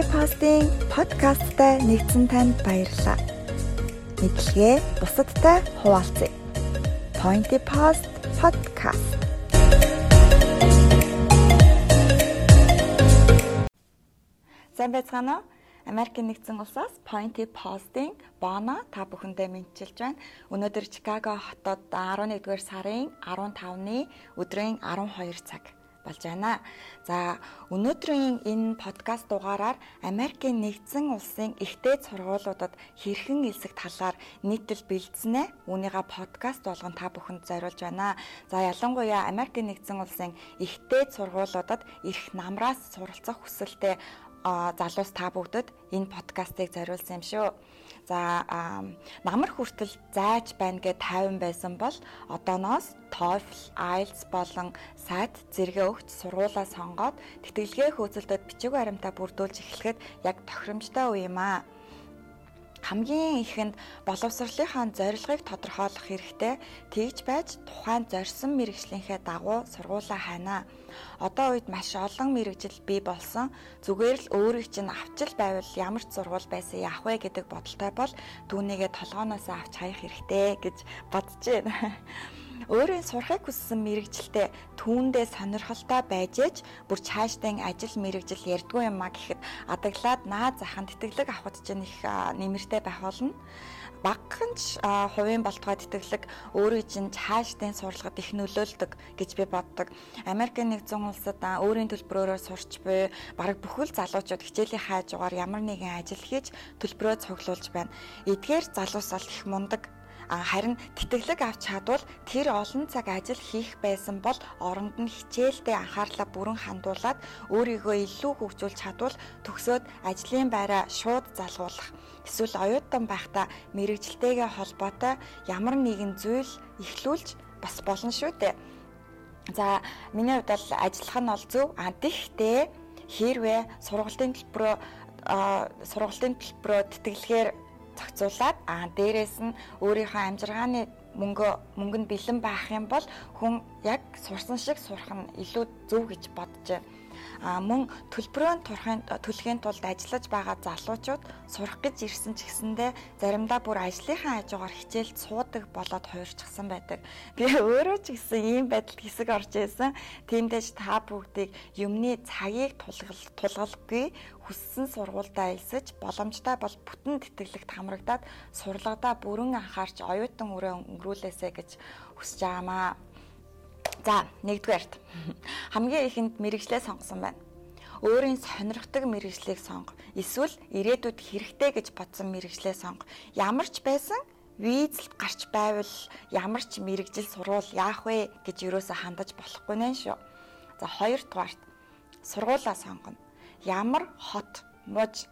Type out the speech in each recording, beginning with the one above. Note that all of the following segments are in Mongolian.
Pointy Post-ийн подкасттай нэгдсэн танд баярлалаа. Мэдлэгээ бусадтай хуваалцъя. Pointy Post podcast. Сайн байцгаана уу? Америкийн нэгдсэн улсаас Pointy Post-ийн Bono та бүхэндээ мэдчилж байна. Өнөөдөр Чикаго хотод 11-р сарын 15-ны өдрийн 12 цаг болж байна. За өнөөдрийн энэ подкаст дугаараар Америкийн нэгдсэн улсын ихтэй сургуулиудад хэрхэн элсэх талаар нийтлэл бэлдсэнэ. Үүнийгээ подкаст болгон та бүхэнд зориулж байна. За ялангуяа Америкийн нэгдсэн улсын ихтэй сургуулиудад ирэх намраас суралцах хүсэлтэй залуус та бүгдэд энэ подкастыг зориулсан юм шүү. За намар хүртэл зааж байна гэж 50 байсан бол одооноос TOEFL, IELTS болон SAT зэрэгээ өгч сургуулаа сонгоод тэтгэлгээ хөөцөлдөд бичиг баримтаа бүрдүүлж эхлэхэд яг тохиромжтой үе юм аа хамгийн ихэнд боловсролынхаа зорилгыг тодорхойлох хэрэгтэй. Тэгж байж тухайн зорьсон мэрэгжлийнхээ дагуу сургуулаа хайнаа. Одоо үед маш олон мэрэгжил бий болсон. Зүгээр л өөрийг чинь авчил байвал ямар ч сургууль байсан яах вэ гэдэг бодолтой бол түүнийгээ толгооноос авч хаях хэрэгтэй гэж бодож байна. Өөрөө сурахыг хүссэн мэрэгжилтэй түүндээ сонирхолтой байж ээж бүр цаашдын ажил мэрэгжил ярьдгүй юм а гэхэд адаглаад наа захан тэтгэлэг авахд чинь их нэмэртэй байх болно багхан ч хувийн болтгой тэтгэлэг өөрийн чинь цаашдын сурлагад их нөлөөлдөг гэж би боддог. Америкийн нэгдсэн улсад өөрийн төлбөрөөр сурч буй бараг бүхэл залуучууд хичээлийн хайжгаар ямар нэгэн ажил хийж төлбөрөө цуглуулж байна. Эдгээр залуус бол их мундаг харин тэтгэлэг авч чадвал тэр олон цаг ажил хийх байсан бол оронд нь хичээлдээ анхаарлаа бүрэн хандуулад өөрийгөө илүү хөгжүүлж чадвал төгсөөд ажлын байраа шууд залгуулах эсвэл оюутан байхдаа мэрэгжилтэйгээ холбоотой ямар нэгэн зүйл ихлүүлж бас болно шүү дээ. За миний хувьд бол ажиллах нь бол зөв. А тэгтээ хэрвээ сургалтын төлбөрөө сургалтын төлбөрөө тэтгэлгээр зохицуулаад аа дээрэс нь өөрийнхөө амжиргааны мөнгө мөнгө нь бэлэн байх юм бол хүн яг сурсан шиг сурах нь илүү зөв гэж боджээ а мөн төлбөрөөн турахын төлөхийн тулд ажиллаж байгаа залуучууд сурах гэж ирсэн ч гэсэндээ заримдаа бүр ажлынхаа хажуугаар хичээлд суудаг болоод хуурчихсан байдаг. Би өөрөө ч гэсэн ийм байдалд хэсэг орж байсан. Тиймдээж та бүгдийг юмны цагийг тулгал тулгалгүй хүссэн сургуультай элсэж боломжтой бол бүтэн тэтгэлэгт хамрагдаад сурлагадаа бүрэн анхаарч оюутан өрөө өнгөрүүлээсэ гэж хүсэж байгаамаа. За, нэгдүгээрт хамгийн ихэнд мэрэгжлээ сонгосон байна. Өөрийн сонирхдаг мэрэгжлийг сонго. Эсвэл ирээдүйд хэрэгтэй гэж бодсон мэрэгжлээ сонго. Ямар ч байсан визэлд гарч байвал ямар ч мэрэгжил сурвал яах вэ гэж юусоо хандаж болохгүй нэ шүү. За хоёрдугаарт сургуулаа сонгоно. Ямар хот, муж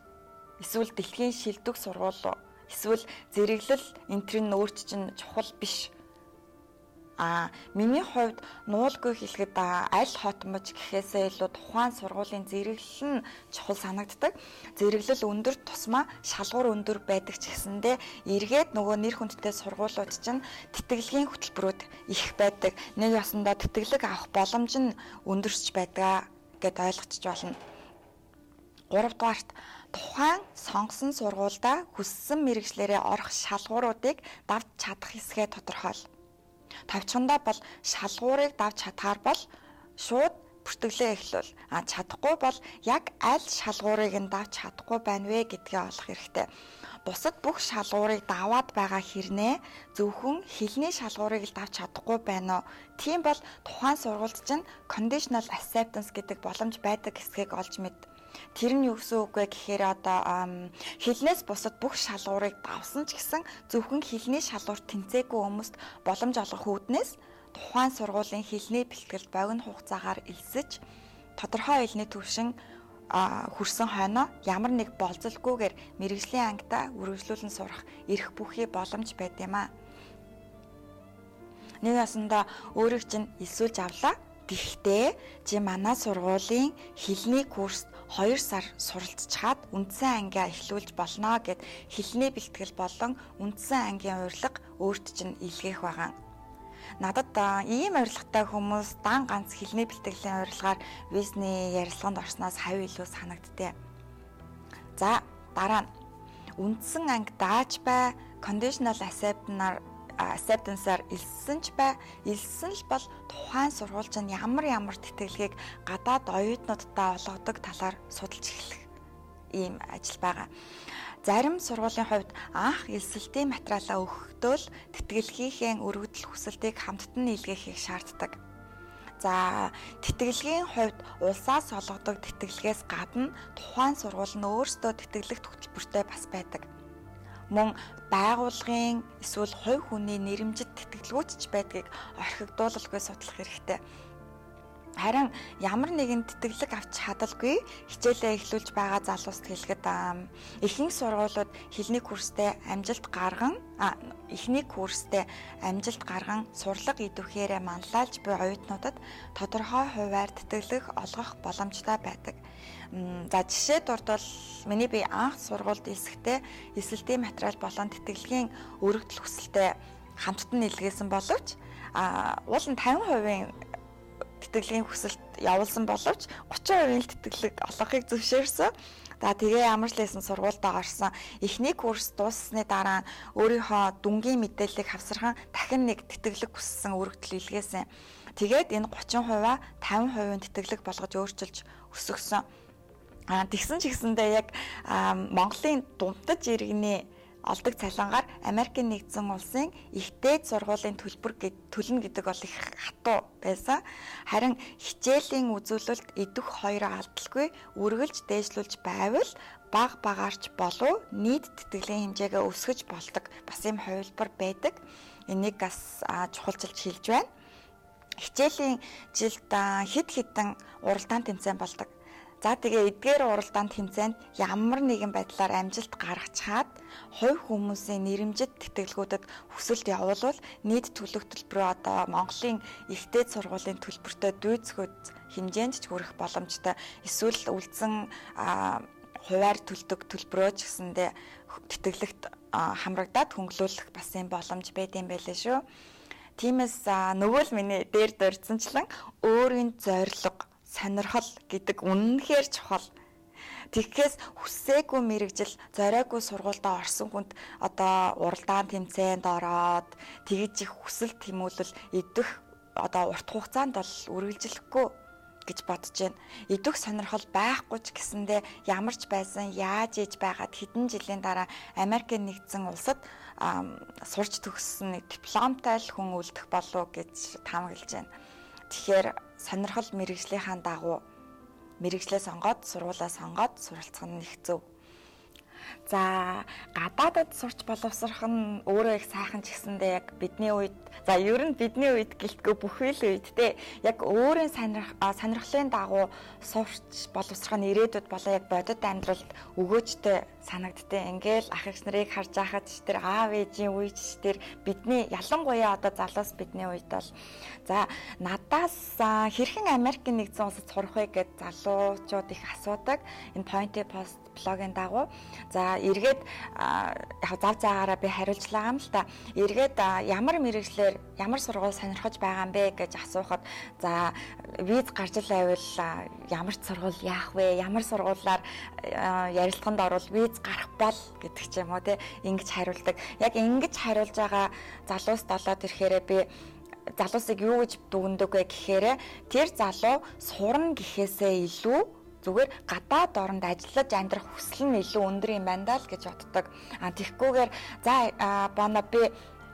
эсвэл дэлхийн шилдэг сургууль эсвэл зэрэглэл энтрийн нөөрч чинь чухал биш А миний хувьд нуулгүй хэлэхэд аль хот мож гэхээсээ илүү тухайн сургуулийн зэрэглэл нь чухал санагддаг. Зэрэглэл өндөр тусмаа шалгуур өндөр байдаг ч гэсэндээ эргээд нөгөө нэр хүндтэй сургуулиуд чинь тэтгэлгийн хөтөлбөрүүд их байдаг. Нэг ясандаа тэтгэлэг авах боломж нь өндөрч байдаг гэд ойлгочих болно. 3 дугаарт тухайн сонгосон сургуульда хүссэн мэрэгчлэрээ орох шалгууруудыг давж чадах хэсгээ тодорхойл. Тавчхандаа бол шалгуурыг давж чадхаар бол шууд бүртгэлээ эхлүүл. А чадахгүй бол яг аль шалгуурыг нь давж чадахгүй байна вэ гэдгээ олох хэрэгтэй. Бусад бүх шалгуурыг даваад байгаа хэрнээ зөвхөн хилний шалгуурыг л давж чадахгүй байна уу? Тийм бол тухайн сургуульд чинь conditional acceptance гэдэг боломж байдаг хэсгийг олж мэд. Тэр нь юу гэсэн үг вэ гэхээр одоо хилнээс бусад бүх шалгуурыг давсан ч гэсэн зөвхөн хилний шалгуур тэнцээгүй хүмүүст боломж олгох үүднээс тухайн сургуулийн хилний бэлтгэл богино хугацаагаар элсэж тодорхой хэлний төвшин хүрсэн хойноо ямар нэг болцолгүйгээр мэрэгжлийн ангидаа үргэлжлүүлэн сурах эрх бүхий боломж байд юм а. Нэг ясанда өөрийг чинь элсүүлж авлаа Гэхдээ чи манай сургуулийн хэлний курст 2 сар суралцчаад үндсэн ангиа эхлүүлж болно гэд хэлний бэлтгэл болон үндсэн ангийн урилга өөрт чинь илгээх байгаа. Надад ийм урилгатай хүмүүс дан ганц хэлний бэлтгэлийн урилгаар визний ярилцлаганд орсноос хавь илүү санагдтыг. За дараа нь үндсэн анги дааж бай conditional acceptance acceptance-аар илсэн ч бай. Илсэн л бол тухайн сургуульч нь ямар ямар тэтгэлгийг гадаад оюутнуудтай олгодог талаар судалж эхлэх ийм ажил байгаа. Зарим сургуулийн хувьд анх илсэлтийн материалаа өгөхдөө л тэтгэлгийнхээ өргөдөл хүсэлтийг хамттан нийлгээхийг шаарддаг. За тэтгэлгийн хувьд улсаас олгодог тэтгэлгээс гадна тухайн сургууль нь өөрсдөө тэтгэлэгт хөтөлбөртэй бас байдаг мөн байгууллагын эсвэл хувь хүний нэрэмжит тэтгэлгүүч ч байдгийг орхигдуулалгүй судлах хэрэгтэй. Харин ямар нэгэн тэтгэлэг авч чадалгүй хичээлээ эхлүүлж байгаа залуust хэлэхэд ихэнх сургуулиуд хэлний курстэй амжилт гарган эхний курстэй амжилт гарган сурлага идэвхээрээ манлайлж буй оюутнуудад тодорхой хуваар тэтгэлэг олгох боломжтой байдаг. За жишээ дурдвал миний би анх сургуульд илсэхдээ эсэлтийн материал болон тэтгэлгийн өргөдөл хүсэлтэд хамттан нийлгээсэн боловч а уул нь 50% тэтгэлгийн хүсэлт явуулсан боловч 30% л тэтгэлэг олгохыг зөвшөөрсөн. За тэгээ ямар ч лээсэн сургуультай орсон. Эхний курс дууссаны дараа өөрийнхөө дүнгийн мэдээллийг хавсархан дахин нэг тэтгэлэг хүссэн өргөдөл илгээсэн. Тэгээд энэ 30%-а 50% тэтгэлэг болгож өөрчилж өсгсөн. А тэгсэн ч гэсэндээ яг Монголын дунтаж иргэний олдог цалингаар Америкийн нэгдсэн улсын ихтэй сургуулийн төлбөр төлнө гэдэг бол их хатуу байсан. Харин хичээлийн үзүүлэлт идэх хоёроо алдалгүй үргэлж дээшлүүлж байвал баг багаарч болов нийт тэтгэлийн хэмжээгээ өсгөж болдог бас юм хувилбар байдаг. Энийг бас чухалчилж хэлж байна. Хичээлийн жилд хэд хэдэн уралдаан тэмцээн болдог. За тэгээ эдгээр уралдаанд тэмцээнд ямар нэгэн байдлаар амжилт гаргаж чаад хувь хүмүүсийн нэрэмжит тэтгэлгүүдэд хүсэлт явуулвал нийт төлөх төлбөрөө одоо Монголын ихтэй сургуулийн төлбөртэй дүйцэхөд хэмжээнд ч хүрэх боломжтой. Эсвэл үлдсэн хуваар төлдөг төлбөрөө ч гэсэндээ тэтгэлэгт хамрагдаад хөнгөлүүлэх бас юм боломж байд юм байлээ шүү. Тиймээс нөгөө л миний дээр дурдсанчлан өөрийн зорилго сонирхол гэдэг үнэнхээр чухал. Тэгэхээр хүсээгүй мэрэгжил зориагүй сургуультай орсон хүнд одоо уралдаан тэмцээнд ороод тэгж их хүсэл тэмүүлэл идэх одоо урт хугацаанд бол үргэлжлэхгүй гэж бодож байна. Идэх сонирхол байхгүй ч гэсэндээ ямар ч байсан яаж ээж байгаад хэдэн жилийн дараа Америкийн нэгдсэн улсад сурч төгссөн нэг дипломтой л хүн үлдэх болов гэж таамаглаж байна. Тэгэхээр сонирхол мэрэгжлийнхаа дагуу мэрэгжлээ сонгоод сургуулаа сонгоод суралцах нь их зөв. За гадаадад сурч боловсрох нь өөрөө их сайхан ч гэсэндээ яг бидний үед за ер нь бидний үед гэлтгүй бүхий л үед те яг өөрийн сонирх сонирхлын дагуу сурч боловсрох нь ирээдүйд болоо яг бодит амьдралд өгөөжтэй санагдтыг ингээл ах эгч нарыг харж байхад ч тэр аав ээжийн үед ч тэр бидний ялангуяа одоо залуус бидний үед бол. За надаас хэрхэн Америкийн нэгдсэн улсад сурах вэ гэд залуучууд их асуудаг. Энэ pointy post блогийн дагуу за эргээд яг зав заагаараа би хариулжлаа юм л та. Эргээд ямар мэрэгчлэр ямар сургууль сонирхож байгаа юм бэ гэж асуухад за виз гарч байвал ямар ч сургууль яах вэ? Ямар сургуулаар ярилцлаганд орвол виз гарах бол гэдэг ч юм уу те ингэж хариулдаг. Яг ингэж хариулж байгаа залуус долоод ирэхээрээ би залуусыг юу гэж дүгндэг вэ гэхээр тэр залуу сурна гэхээсээ илүү зүгээр гадаад оронд ажиллаж амьдрах хүсэл нь илүү өндөр юм байна даа л гэж боддог. А тэгхгүйгээр за боно би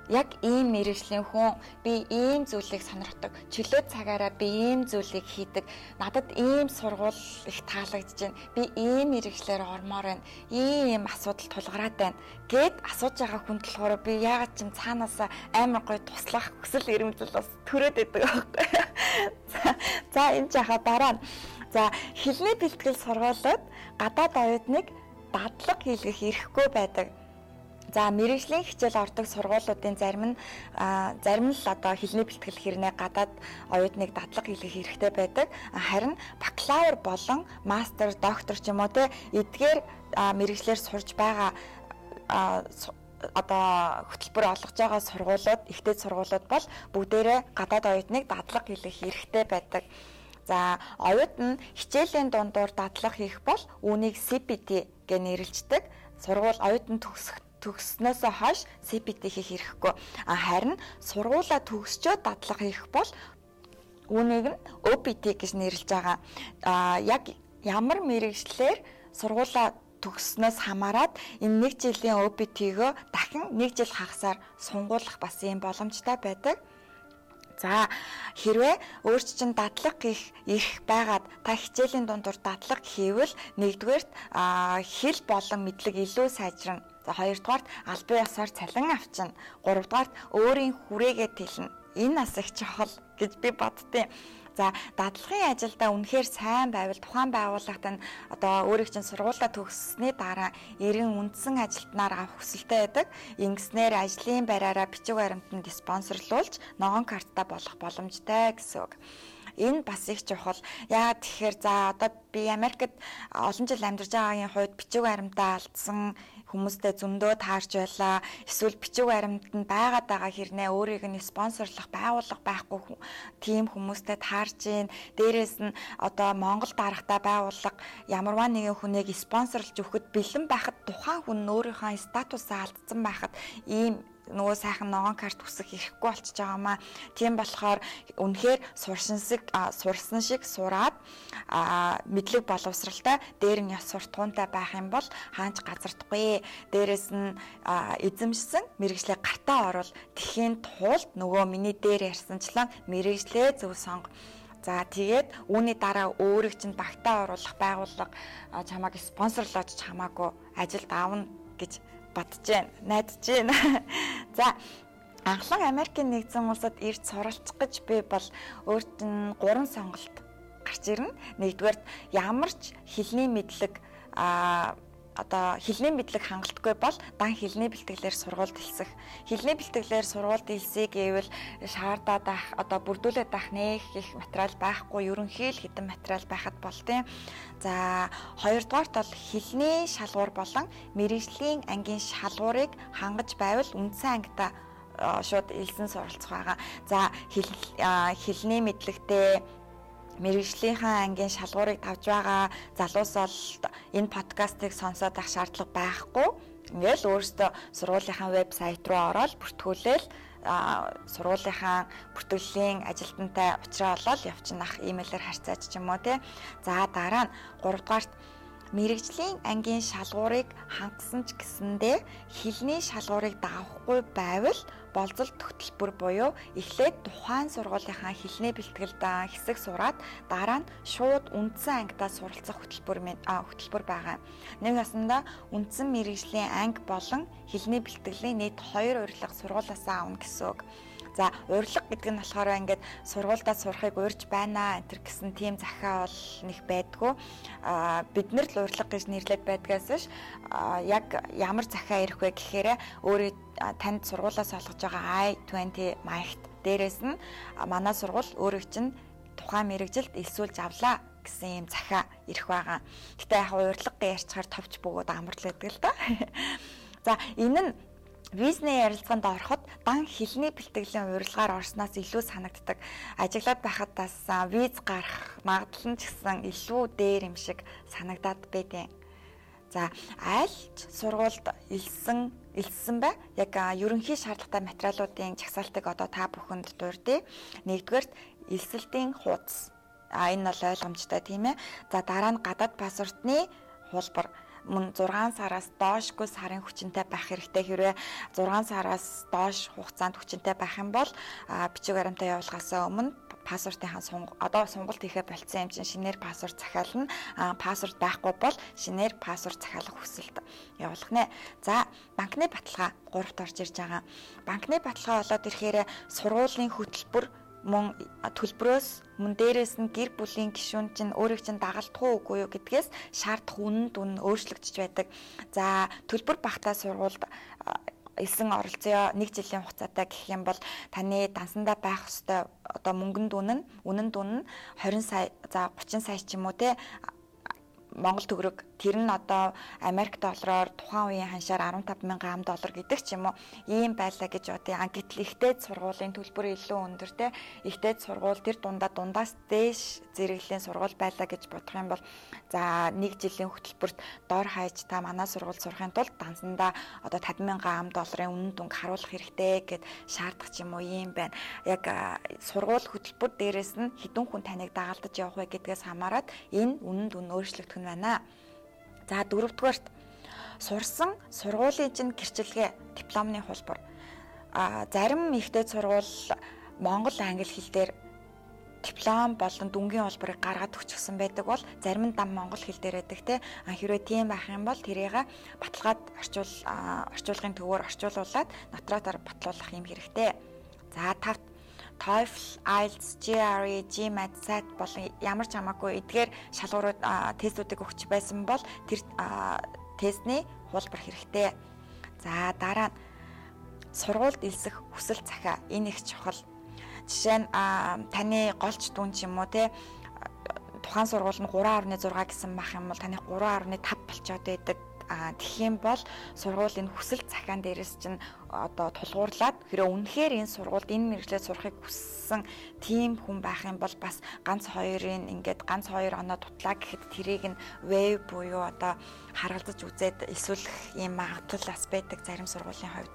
яг ийм мэрэгжлийн хүн би ийм зүйлийг сонирхдаг. Чөлөө цагаараа би ийм зүйлийг хийдэг. Надад ийм сургууль их таалагдж байна. Би ийм мэрэгжлэр ормоор байна. Ийм асуудал тулгараад байна. Гэт асууж байгаа хүн болохоор би яагаад ч юм цаанаасаа амар гой туслах хүсэл эрмэлзэл бас төрөөд байдаг байхгүй. За энэ жаха дараа нь За хэлний бэлтгэл сургуулиуд гадаад оюутныг дадлаг хийлгэх эрхгүй байдаг. За мэрэгжлийн хичээл ордог сургуулиудын зарим нь зарим л одоо хэлний бэлтгэл хэрнээ гадаад оюутныг дадлаг хийлгэх хэрэгтэй байдаг. Харин бакалавр болон мастер, доктор ч юм уу те эдгээр мэрэгжлэр сурж байгаа одоо хөтөлбөр олгож байгаа сургуулиуд, ихтэй сургуулиуд бол бүгдээрээ гадаад оюутныг дадлаг хийлгэх хэрэгтэй байдаг. За оюут нь хичээлийн дундуур дадлах хийх бол үүнийг CPT гэж нэрлждэг. Сургууль оюутан төгсөх төгснөөс хойш CPT хийх хэрэггүй. А харин сургуулаа төгсчөө дадлага хийх бол үүнийг нь OPT гэж нэрлэж байгаа. А яг ямар мэрэгчлэр сургуулаа төгснөөс хамаарат энэ нэг жилийн OPT-гөө дахин нэг жил хагасаар сунгуулах бас юм боломжтой байдаг. За хэрвээ өөрч чинь дадлаг их их байгаад та хичээлийн дундуур дадлаг хийвэл нэгдүгээрт хэл болон мэдлэг илүү сайжрна. За хоёрдугаарт албан ёсоор цалин авчна. Гуравдугаарт өөрийн хүрээгээ тэлнэ. Энэ бас их чухал гэж би боддیں۔ За дадлагын ажилдаа үнэхээр сайн байвал тухайн байгууллагт нь одоо өөрийг чинь сургуулаа төгссөний дараа эрен үндсэн ажилтнаар авах хүсэлтэй байдаг. Ингэснээр ажлын байраараа бичиг баримтанд спонсорлуулж ногоон картаа болох боломжтой гэсэн үг энэ бас их чухал. Яа тэгэхээр за одоо би Америкт олон жил амьдарч байгаагийн хувьд бичиг баримтаа алдсан хүмүүстэй зөндөө таарч байлаа. Эсвэл бичиг баримтанд байгаад байгаа хэрнээ өөрийг нь спонсорлох байгууллага байхгүй тийм хүмүүстэй таарж гин. Дээрээс нь одоо Монгол дарагтай байгууллага ямарваа нэгэн хүнийг спонсорлж өгөхөд бэлэн байхад тухайн хүн өөрийнхөө статусаа алдсан байхад ийм нөгөө сайхан ногоон карт үсэх ирэхгүй болчихж байгаамаа. Тийм болохоор үнэхээр сурсан шиг сурсан шиг сураад мэдлэг боловсралтай дээр нь яс суртахуунтай байх юм бол хаанч газардахгүй. Дээрээс нь эзэмшсэн мэрэгжлээ гартаа орвол тэхийн тулд нөгөө миний дээр ярьсанчлан мэрэгжлээ зөв сонго За тэгээд үүний дараа өөрийг чинь багтаа оруулах байгууллага чамайг спонсорлож чамаагүй ажилд аавна гэж бодож байна, найдаж байна. За анхлан Америкийн нэгдсэн улсад ирж суралцах гэж би бол өөрт нь гурван сонголт гарч ирнэ. Нэгдүгээр ямар ч хэлний мэдлэг а одоо хэлний мэдлэг хангалтгүй бол дан хэлний бэлтгэлээр сургуульд хэлсэх. Хэлний бэлтгэлээр сургуульд хэлсэй гэвэл шаардаад ах одоо бүрдүүлээд ах нэх их материал байхгүй ерөнхий л хэдэн материал байхад болтیں۔ За хоёрдугаарт бол хэлний шалгуур болон мэрэгжлийн ангийн шалгуурыг хангаж байвал үндсэн ангита шууд элсэн суралцах байгаа. За хэл хэлний мэдлэгтэй мэрэгжлийнхаа ангийн шалгуурыг тавьж байгаа залуус бол энэ подкастыг сонсоод ах шаардлага байхгүй. Ингээл өөрөөсөө сургуулийнхаа вебсайт руу ороод бүртгүүлээл сургуулийнхаа бүртгэлийн ажилтнтай уулзраа олоод явчихнах имэйлээр харьцаач ч юм уу те. За дараа нь 3 дугаарт мэрэгжлийн ангийн шалгуурыг хангасан ч гэсэндээ хэлний шалгуурыг давахгүй байвал болзол тогтолбор буюу эхлээд тухайн сургуулийнхаа хэлний бэлтгэлд хэсэг сураад дараа нь шууд үндсэн ангидаа суралцах хөтөлбөр хөтөлбөр байгаа. Нэг ясанда үндсэн мэрэгжлийн анги болон хэлний бэлтгэлийн нийт 2 урилга сургуулиасаа авна гэсэн үг. За урилга гэдэг нь болохоор ингээд сургуульдаа сурахыг урьж байна энэ гэсэн тийм захиа бол нэг байдгүй. А бид нар л урилга гэж нэрлээд байдгаас ш яг ямар захиа ирэх вэ гэхээр өөрөө танд сургуулаас олгож байгаа I20 маягт дээрэс нь манай сургууль өөрөө чинь тухайн мэрэгжилд элсүүлж авлаа гэсэн юм захиа ирэх байгаа. Гэтэ яг урилга ярьчихаар товч бөгөөд амарлаад л да. За энэ нь визний ярилцлаганд ороход дан хэлний бэлтгэлийн урилгаар орсноос илүү санагддаг. Ажиглаад байхадаас виз гарах магадлал нь ч гэсэн илүү дээр юм шиг санагдаад байдیں۔ За айлч сургуульд илсэн илсэн бай. Яг ерөнхий шаардлагатай материалуудын чагсаалтыг одоо та бүхэнд дурдъя. Нэгдүгээрт элсэлтийн хуудас. А энэ бол ойлгомжтой тийм ээ. За дараа нь гадаад паспортны хуулбар мөн 6 сараас доошгүй сарын хүчинтэй байх хэрэгтэй. Хэрвээ 6 сараас доош хугацаанд хүчинтэй байх юм бол бичиг баримтаа явуулахаас өмнө паспортынхаа сунг одоо сонголт хийхэ болцсон юм чинь шинээр паспорт захиална. А паспорт байхгүй бол шинээр паспорт захиалах хүсэлт явуулах нэ за банкны баталгаа гуравт орж ирж байгаа. Банкны баталгаа болоод ирэхээр сургуулийн хөтөлбөр мөн төлбөрөөс мөн дээрээс нь гэр бүлийн гишүүн чинь өөрийг чинь дагалдах уу үгүй юу гэдгээс шаардах үнэн дүн өөрчлөгдөж байдаг. За төлбөр багтаа сургуульд элсэн оролцоо нэг жилийн хугацаатай гэх юм бол таны дансандаа байх ёстой одоо мөнгөн дүн нь үнэн дүн нь 20 сая за 30 сая ч юм уу те Монгол төгрөг тэр нь одоо Америк доллараар тухайн үеийн ханшаар 15 мянган ам доллар гэдэг ч юм уу ийм байлаа гэж бодъё. Гэтэл ихтэй сургуулийн төлбөр илүү өндөр те. Ихтэй сургууль тэр дундаа дундаас дээш зэрэглэлийн сургууль байлаа гэж бодох юм бол за нэг жилийн хөтөлбөрт дор хаяж та манай сургууль сурахын тулд дансандаа одоо 50 мянган ам долларын үнэ дүнг харуулах хэрэгтэй гэд шаардах ч юм уу ийм байна. Яг сургууль хөтөлбөр дээрээс нь хідэн хүн таныг дагалдаж явах вэ гэдгээс хамаарат энэ үнэн дүн өөрчлөгдөх нь байна. За дөрөвдүгээрт сурсан сургуулийн чинь гэрчилгээ дипломны хулбар. А зарим ихтэй сургууль Монгол англи хэл дээр диплом болон дүнгийн холбоорыг гаргаад өгчихсэн байдаг бол зарим нь дам монгол хэл дээр байдаг те хэрвээ тийм байх юм бол тэрийг баталгаад орчуул орчуулгын төвөөр орчуулуулад нотротоор батлуулах юм хэрэгтэй. За тавт TOEFL, IELTS, GRE, GMAT, SAT болон ямар ч хамаагүй эдгээр шалгуурууд тестүүдийг өгч байсан бол тэр тестний хуулбар хэрэгтэй. За дараа нь сургуульд илсэх хүсэл захиа энэ их чухал. Жишээ нь таны голч дүн ч юм уу те тухайн сургууль нь 3.6 гэсэн бах юм бол таны 3.5 болчоод байдаг а тэгхийн бол сургуулийн хүсэл захиан дээрээс чинь одоо тулгуурлаад хэрэв үнэхээр энэ сургуульд энэ мэрэгчлээ сурахыг хүссэн тийм хүн байх юм бол бас ганц хоёрын ингээд ганц хоёр оноо тутлаа гэхэд тэрийг нь веб буюу одоо харгалзаж үзээд эсвэл ийм магадлал бас байдаг зарим сургуулийн хувьд.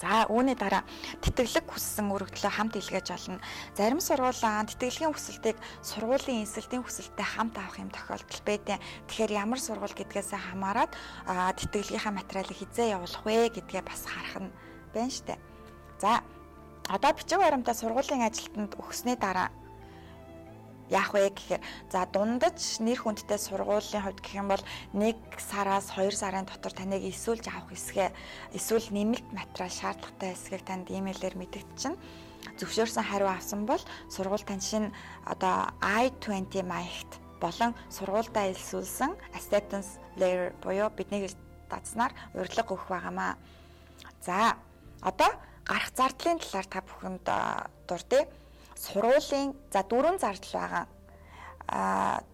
За үүний дараа тэтгэлэг хүссэн өргөдлөө хамт илгээж олно. Зарим сургуулиан тэтгэлгийн хүсэлтийг сургуулийн эсэлтийн хүсэлтэд хамт авах юм тохиолдол байдیں۔ Тэгэхээр ямар сургууль гэдгээс хамаарат тэтгэлгийнхаа материалыг хизээ явуулах вэ гэдгээ бас харах нь байна штэ. За одоо бичиг баримтаа сургуулийн ажилтнанд өгснээ дараа яах вэ гэхээр за дундаж нэр хүндтэй сургуулийн хувьд гэх юм бол 1 сараас 2 сарын дотор таныг эсүүлж авах хэсгээ эсвэл нэмэлт материал шаардлагатай хэсгийг танд имэйлээр мэдэгдчихнэ зөвшөөрсөн хариу авсан бол сургууль тань шин одоо I20 маягт болон сургуультай илсүүлсэн acceptance layer буюу бидний дадснаар урилга өгөх байгаамаа. За одоо гарах зардлын талаар та бүхэнд дурдъя сургуулийн за дөрвөн зардал байгаа. А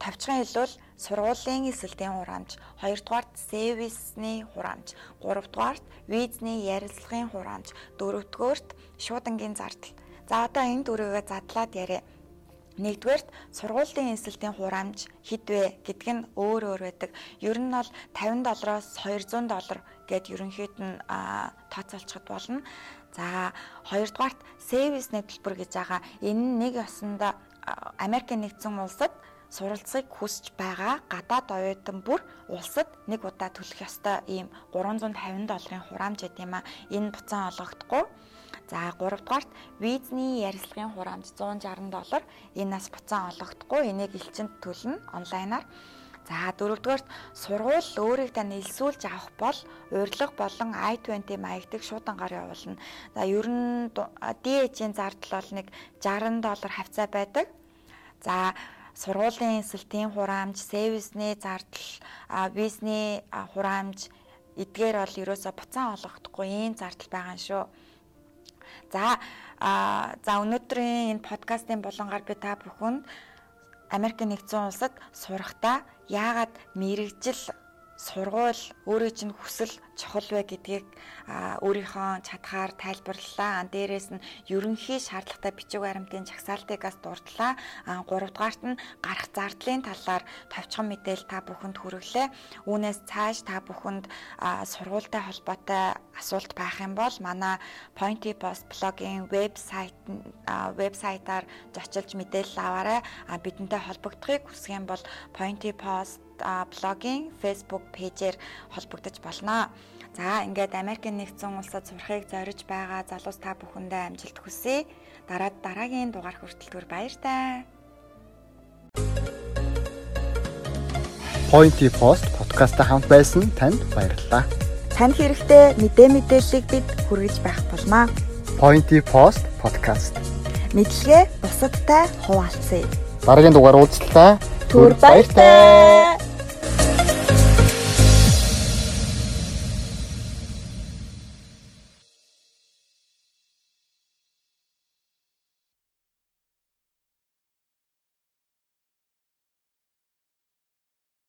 тавчхан хэлбэл сургуулийн эсэлтийн хураамж, хоёрдугаарт сервисний хураамж, гуравдугаарт визний ярилцлагын хураамж, дөрөвдүгээрт шуудангийн зардал. За одоо энэ дөрөвөө задлаад яриа. Нэгдүгээрт сургуулийн эсэлтийн хураамж хідвэ гэдг нь өөр өөр байдаг. Ер нь бол 50 доллароос 200 доллар гэд ерөнхийд нь тооцоолцоход болно. За хоёрдугаарт сервисний төлбөр гэж байгаа. Энэ нь нэг ясанда Америкийн нэгдсэн улсад суралцахыг хүсэж байгаа гадаад оюутан бүр улсад нэг удаа төлөх ёстой ийм 350 долларын хураамж гэдэг юм а. Энэ буцаан олгогдохгүй. За 3 дугаарт визний ярилцлагын хураамж 160 доллар. Энэ нас буцаан олгохдохгүй. Энийг элчинд төлнө онлайнаар. За дөрөвдүгээрт сургууль өөрийг тань элсүүлж авах бол урилга болон I20 маягтыг шуудангаар явуулна. За ер нь DH-ийн зардал бол нэг 60 доллар хавцаа байдаг. За сургуулийн эсэлтийн хураамж, сервисний зардал, визний хураамж эдгээр бол ерөөсө буцаан олгохдохгүй ийм зардал байгаа шүү. За за өнөөдрийн энэ подкастын болонгаар би та бүхэнд Америк нэгдсэн улсад сурахдаа яагаад мэрэгжил сургууль өөрөө чинь хүсэл чухал вэ гэдгийг өөрийнхөө чадхаар тайлбарлалаа. Дээрээс нь ерөнхий шаардлагатай бичиг баримтын жагсаалтыгаас дурдлаа. Гуравдугаарт нь гарах зардлын талаар товчхон мэдээлэл та бүхэнд хүргэлээ. Үүнээс цааш та бүхэнд сургуультай холбоотой асуулт байх юм бол манай Pointy Post блогийн вебсайт вебсайтаар зочилж мэдээлэл аваарай. Бидэнтэй холбогдохыг хүсэх юм бол Pointy Post блогийн Facebook пэйжээр холбогдож болно. За ингээд Америкийн нэгдсэн улсад сурахыг зориж байгаа залуус та бүхэндээ амжилт хүсье. Дараа дараагийн дугаар хүртэл түр баяртай. Pointy Post подкастта хамт байсан танд баярлалаа. Танд хэрэгтэй мэдээ мэдээллийг бид хүргэж байх болмаа. Pointy Post подкаст. Мэдлэгээ бусадтай хуваалцъя. Дараагийн дугаар уулзлаа. Түр баяртай.